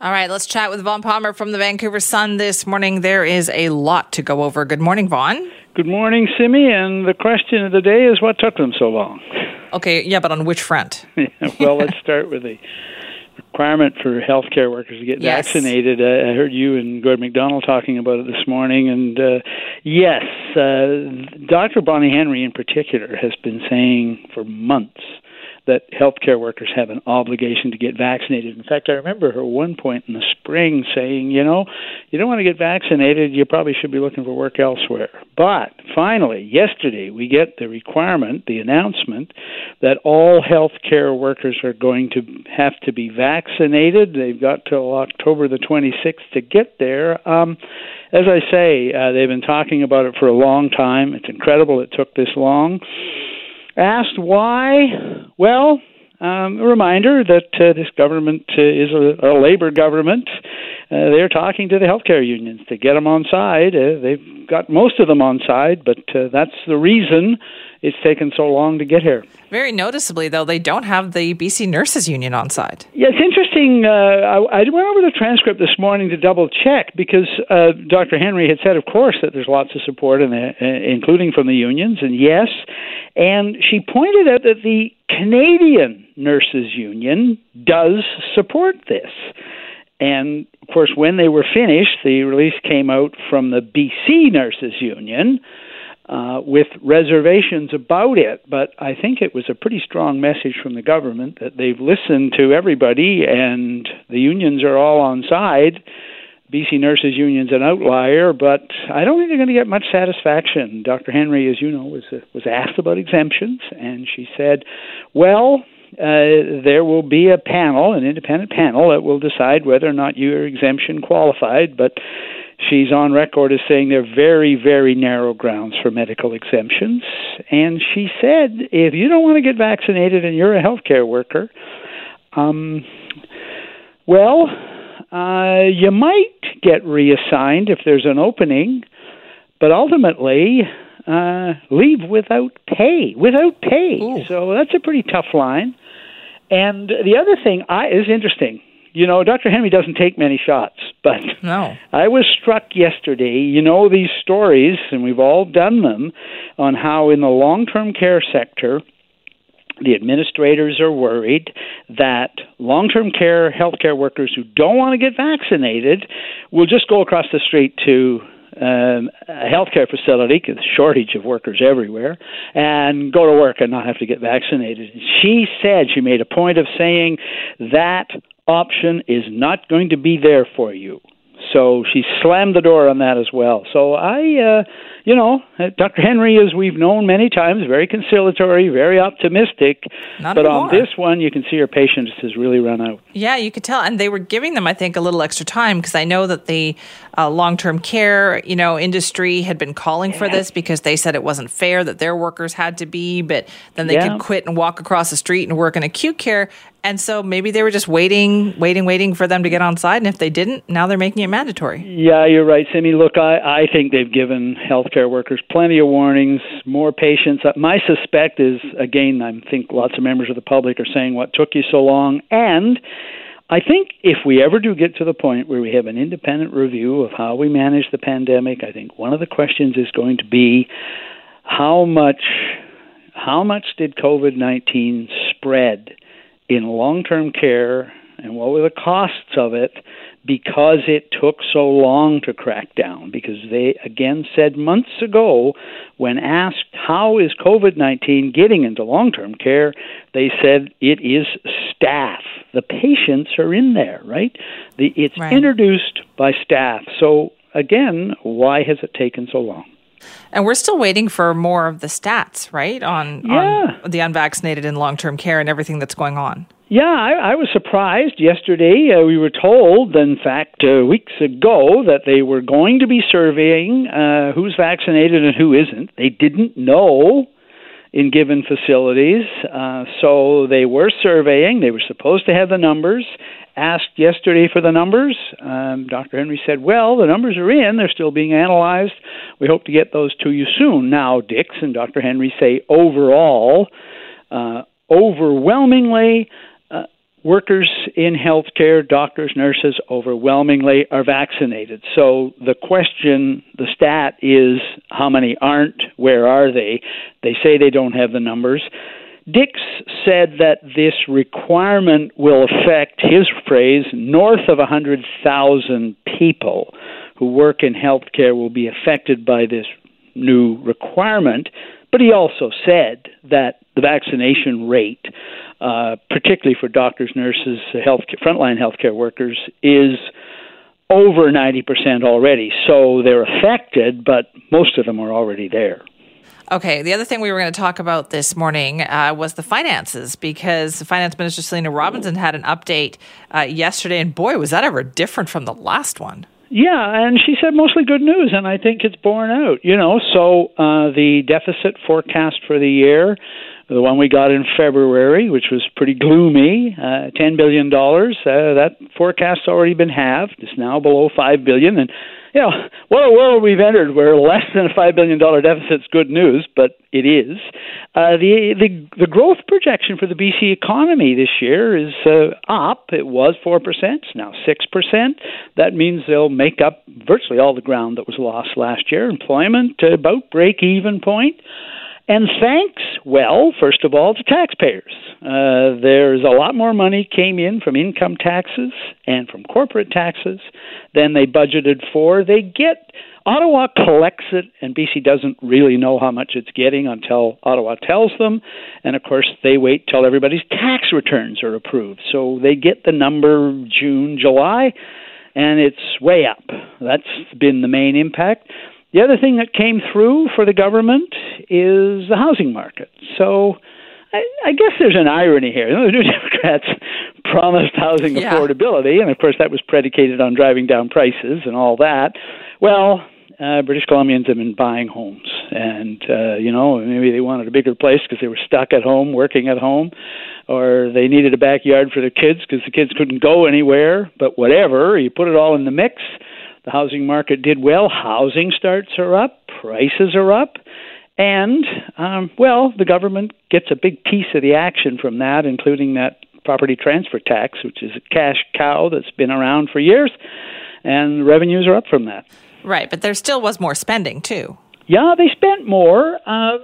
All right, let's chat with Vaughn Palmer from the Vancouver Sun this morning. There is a lot to go over. Good morning, Vaughn. Good morning, Simi. And the question of the day is what took them so long? Okay, yeah, but on which front? well, let's start with the requirement for healthcare workers to get Yes. vaccinated. I heard you and Gordon McDonald talking about it this morning, and uh, yes, uh, Dr. Bonnie Henry in particular has been saying for months that healthcare workers have an obligation to get vaccinated. In fact, I remember her one point in the spring saying, you know, you don't want to get vaccinated, you probably should be looking for work elsewhere. But finally, yesterday, we get the requirement, the announcement, that all healthcare workers are going to have to be vaccinated. They've got till October the 26th to get there. Um, as I say, uh, they've been talking about it for a long time. It's incredible it took this long. Asked why? Well, um, a reminder that uh, this government uh, is a, a labor government. Uh, they're talking to the healthcare unions to get them on side. Uh, they've got most of them on side, but uh, that's the reason it's taken so long to get here. Very noticeably, though, they don't have the BC Nurses Union on side. Yeah, it's interesting. Uh, I, I went over the transcript this morning to double check because uh, Dr. Henry had said, of course, that there's lots of support, in the, uh, including from the unions, and yes. And she pointed out that the Canadian Nurses Union does support this. And of course, when they were finished, the release came out from the BC Nurses Union uh, with reservations about it. But I think it was a pretty strong message from the government that they've listened to everybody and the unions are all on side. BC Nurses Union's an outlier, but I don't think they're going to get much satisfaction. Dr. Henry, as you know, was was asked about exemptions, and she said, "Well, uh, there will be a panel, an independent panel, that will decide whether or not you're exemption qualified, but she's on record as saying there are very, very narrow grounds for medical exemptions. And she said, if you don't want to get vaccinated and you're a healthcare worker, um, well, uh, you might get reassigned if there's an opening, but ultimately, uh, leave without pay. Without pay. Ooh. So that's a pretty tough line. And the other thing I, is interesting. You know, Dr. Henry doesn't take many shots, but No. I was struck yesterday. You know these stories, and we've all done them, on how in the long term care sector, the administrators are worried that long term care healthcare workers who don't want to get vaccinated will just go across the street to um, a healthcare facility, 'cause shortage of workers everywhere, and go to work and not have to get vaccinated. She said, she made a point of saying that option is not going to be there for you. So she slammed the door on that as well. So I, uh, you know, Dr. Henry, as we've known many times, very conciliatory, very optimistic. Not but on this one, you can see her patience has really run out. Yeah, you could tell, and they were giving them, I think, a little extra time because I know that the uh, long-term care, you know, industry had been calling for this because they said it wasn't fair that their workers had to be, but then they Yeah. could quit and walk across the street and work in acute care, and so maybe they were just waiting, waiting, waiting for them to get on side, and if they didn't, now they're making it mandatory. Yeah, you're right, Simi. Look, I, I think they've given healthcare workers plenty of warnings, more patience. Uh, My suspect is, again, I think lots of members of the public are saying, what took you so long? And I think if we ever do get to the point where we have an independent review of how we manage the pandemic, I think one of the questions is going to be how much how much did COVID-19 spread in long-term care and what were the costs of it because it took so long to crack down because they again said months ago when asked how is COVID-19 getting into long-term care they said it is staff the patients are in there right the it's Right. introduced by staff so again why has it taken so long And we're still waiting for more of the stats, right, on, Yeah. on the unvaccinated in long-term care and everything that's going on. Yeah, I, I was surprised yesterday. Uh, we were told, in fact, uh, weeks ago, that they were going to be surveying uh, who's vaccinated and who isn't. They didn't know in given facilities, uh, so they were surveying. They were supposed to have the numbers. Asked yesterday for the numbers. Um, Dr. Henry said, Well, the numbers are in. They're still being analyzed. We hope to get those to you soon. Now, Dix and Dr. Henry say overall, uh, overwhelmingly, workers in healthcare, doctors, nurses, overwhelmingly are vaccinated. So the question, the stat is how many aren't? Where are they? They say they don't have the numbers. Dix said that this requirement will affect, his phrase, north of 100,000 people who work in healthcare will be affected by this new requirement. But he also said that the vaccination rate, uh, particularly for doctors, nurses, health frontline healthcare workers, is over 90% already. So they're affected, but most of them are already there. Okay, the other thing we were going to talk about this morning uh, was the finances because Finance Minister Selina Robinson had an update uh, yesterday, and boy, was that ever different from the last one. Yeah, and she said mostly good news, and I think it's borne out. You know, so uh, the deficit forecast for the year, the one we got in February, which was pretty gloomy, uh, ten billion dollars. Uh, that forecast's already been halved. It's now below five billion, and you know, what a world we've entered where less than a $5 billion deficit is good news, but it is. Uh, the, the, the growth projection for the BC economy this year is uh, up. It was 4%, it's now 6%. That means they'll make up virtually all the ground that was lost last year. Employment, about break even point. And thanks, well, first of all, to taxpayers. Uh, there's a lot more money came in from income taxes and from corporate taxes than they budgeted for. They get Ottawa collects it, and BC doesn't really know how much it's getting until Ottawa tells them. And of course, they wait till everybody's tax returns are approved. So they get the number June, July, and it's way up. That's been the main impact. The other thing that came through for the government is the housing market. So I, I guess there's an irony here. The New Democrats promised housing yeah. affordability, and of course that was predicated on driving down prices and all that. Well, uh, British Columbians have been buying homes, and uh, you know maybe they wanted a bigger place because they were stuck at home, working at home, or they needed a backyard for their kids because the kids couldn't go anywhere. But whatever, you put it all in the mix the housing market did well. Housing starts are up, prices are up, and, um, well, the government gets a big piece of the action from that, including that property transfer tax, which is a cash cow that's been around for years, and revenues are up from that. Right, but there still was more spending, too. Yeah, they spent more. Uh,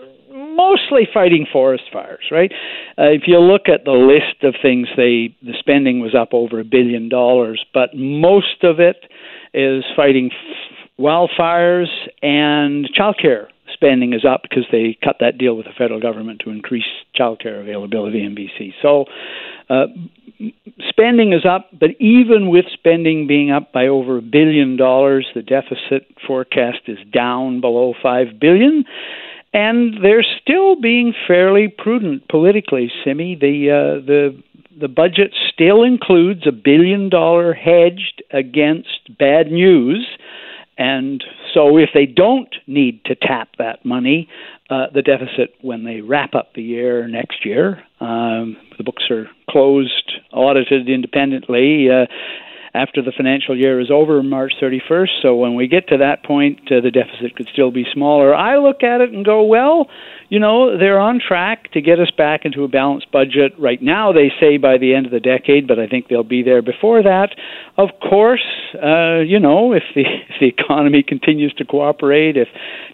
mostly fighting forest fires, right? Uh, if you look at the list of things, they the spending was up over a billion dollars, but most of it is fighting wildfires and childcare spending is up because they cut that deal with the federal government to increase childcare availability in BC. So uh, spending is up, but even with spending being up by over a billion dollars, the deficit forecast is down below five billion. And they're still being fairly prudent politically, Simi. The uh, the the budget still includes a billion dollar hedged against bad news. And so, if they don't need to tap that money, uh, the deficit when they wrap up the year next year, um, the books are closed, audited independently uh, after the financial year is over, March 31st. So, when we get to that point, uh, the deficit could still be smaller. I look at it and go, well, you know, they're on track to get us back into a balanced budget. Right now, they say by the end of the decade, but I think they'll be there before that. Of course, uh, you know, if the if the economy continues to cooperate, if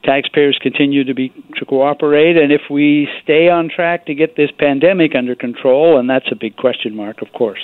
taxpayers continue to be to cooperate, and if we stay on track to get this pandemic under control, and that's a big question mark, of course.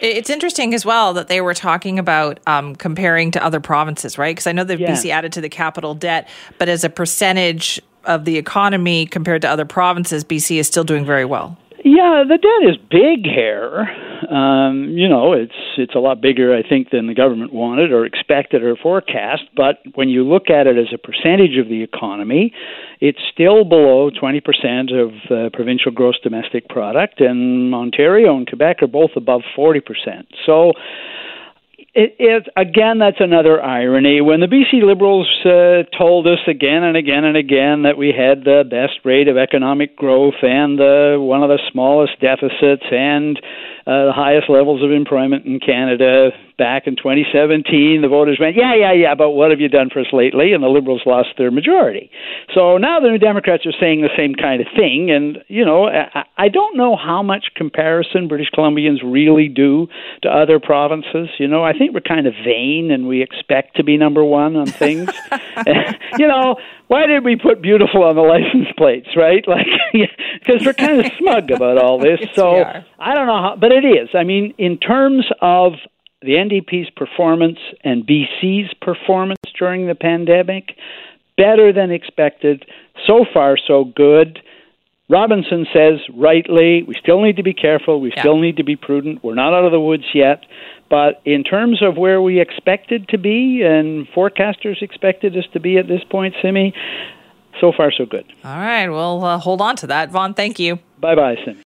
It's interesting as well that they were talking about um, comparing to other provinces, right? Because I know that yeah. BC added to the capital debt, but as a percentage of the economy compared to other provinces, BC is still doing very well. Yeah, the debt is big here. Um, you know, it's it's a lot bigger, I think, than the government wanted or expected or forecast. But when you look at it as a percentage of the economy, it's still below 20% of provincial gross domestic product, and Ontario and Quebec are both above 40%. So it, it, again, that's another irony. When the BC Liberals uh, told us again and again and again that we had the best rate of economic growth and one of the smallest deficits and uh, the highest levels of employment in Canada back in 2017, the voters went, yeah, yeah, yeah, but what have you done for us lately? And the Liberals lost their majority. So now the New Democrats are saying the same kind of thing. And, you know, I, I don't know how much comparison British Columbians really do to other provinces. You know, I think we're kind of vain and we expect to be number one on things. you know, why did we put beautiful on the license plates, right? Like, because we're kind of smug about all this. So I don't know how, but it is. I mean, in terms of the NDP's performance and BC's performance during the pandemic, better than expected. So far, so good. Robinson says rightly, we still need to be careful, we yeah. still need to be prudent. We're not out of the woods yet. But in terms of where we expected to be and forecasters expected us to be at this point, Simi, so far so good. All right, well, uh, hold on to that. Vaughn, thank you. Bye bye, Simi.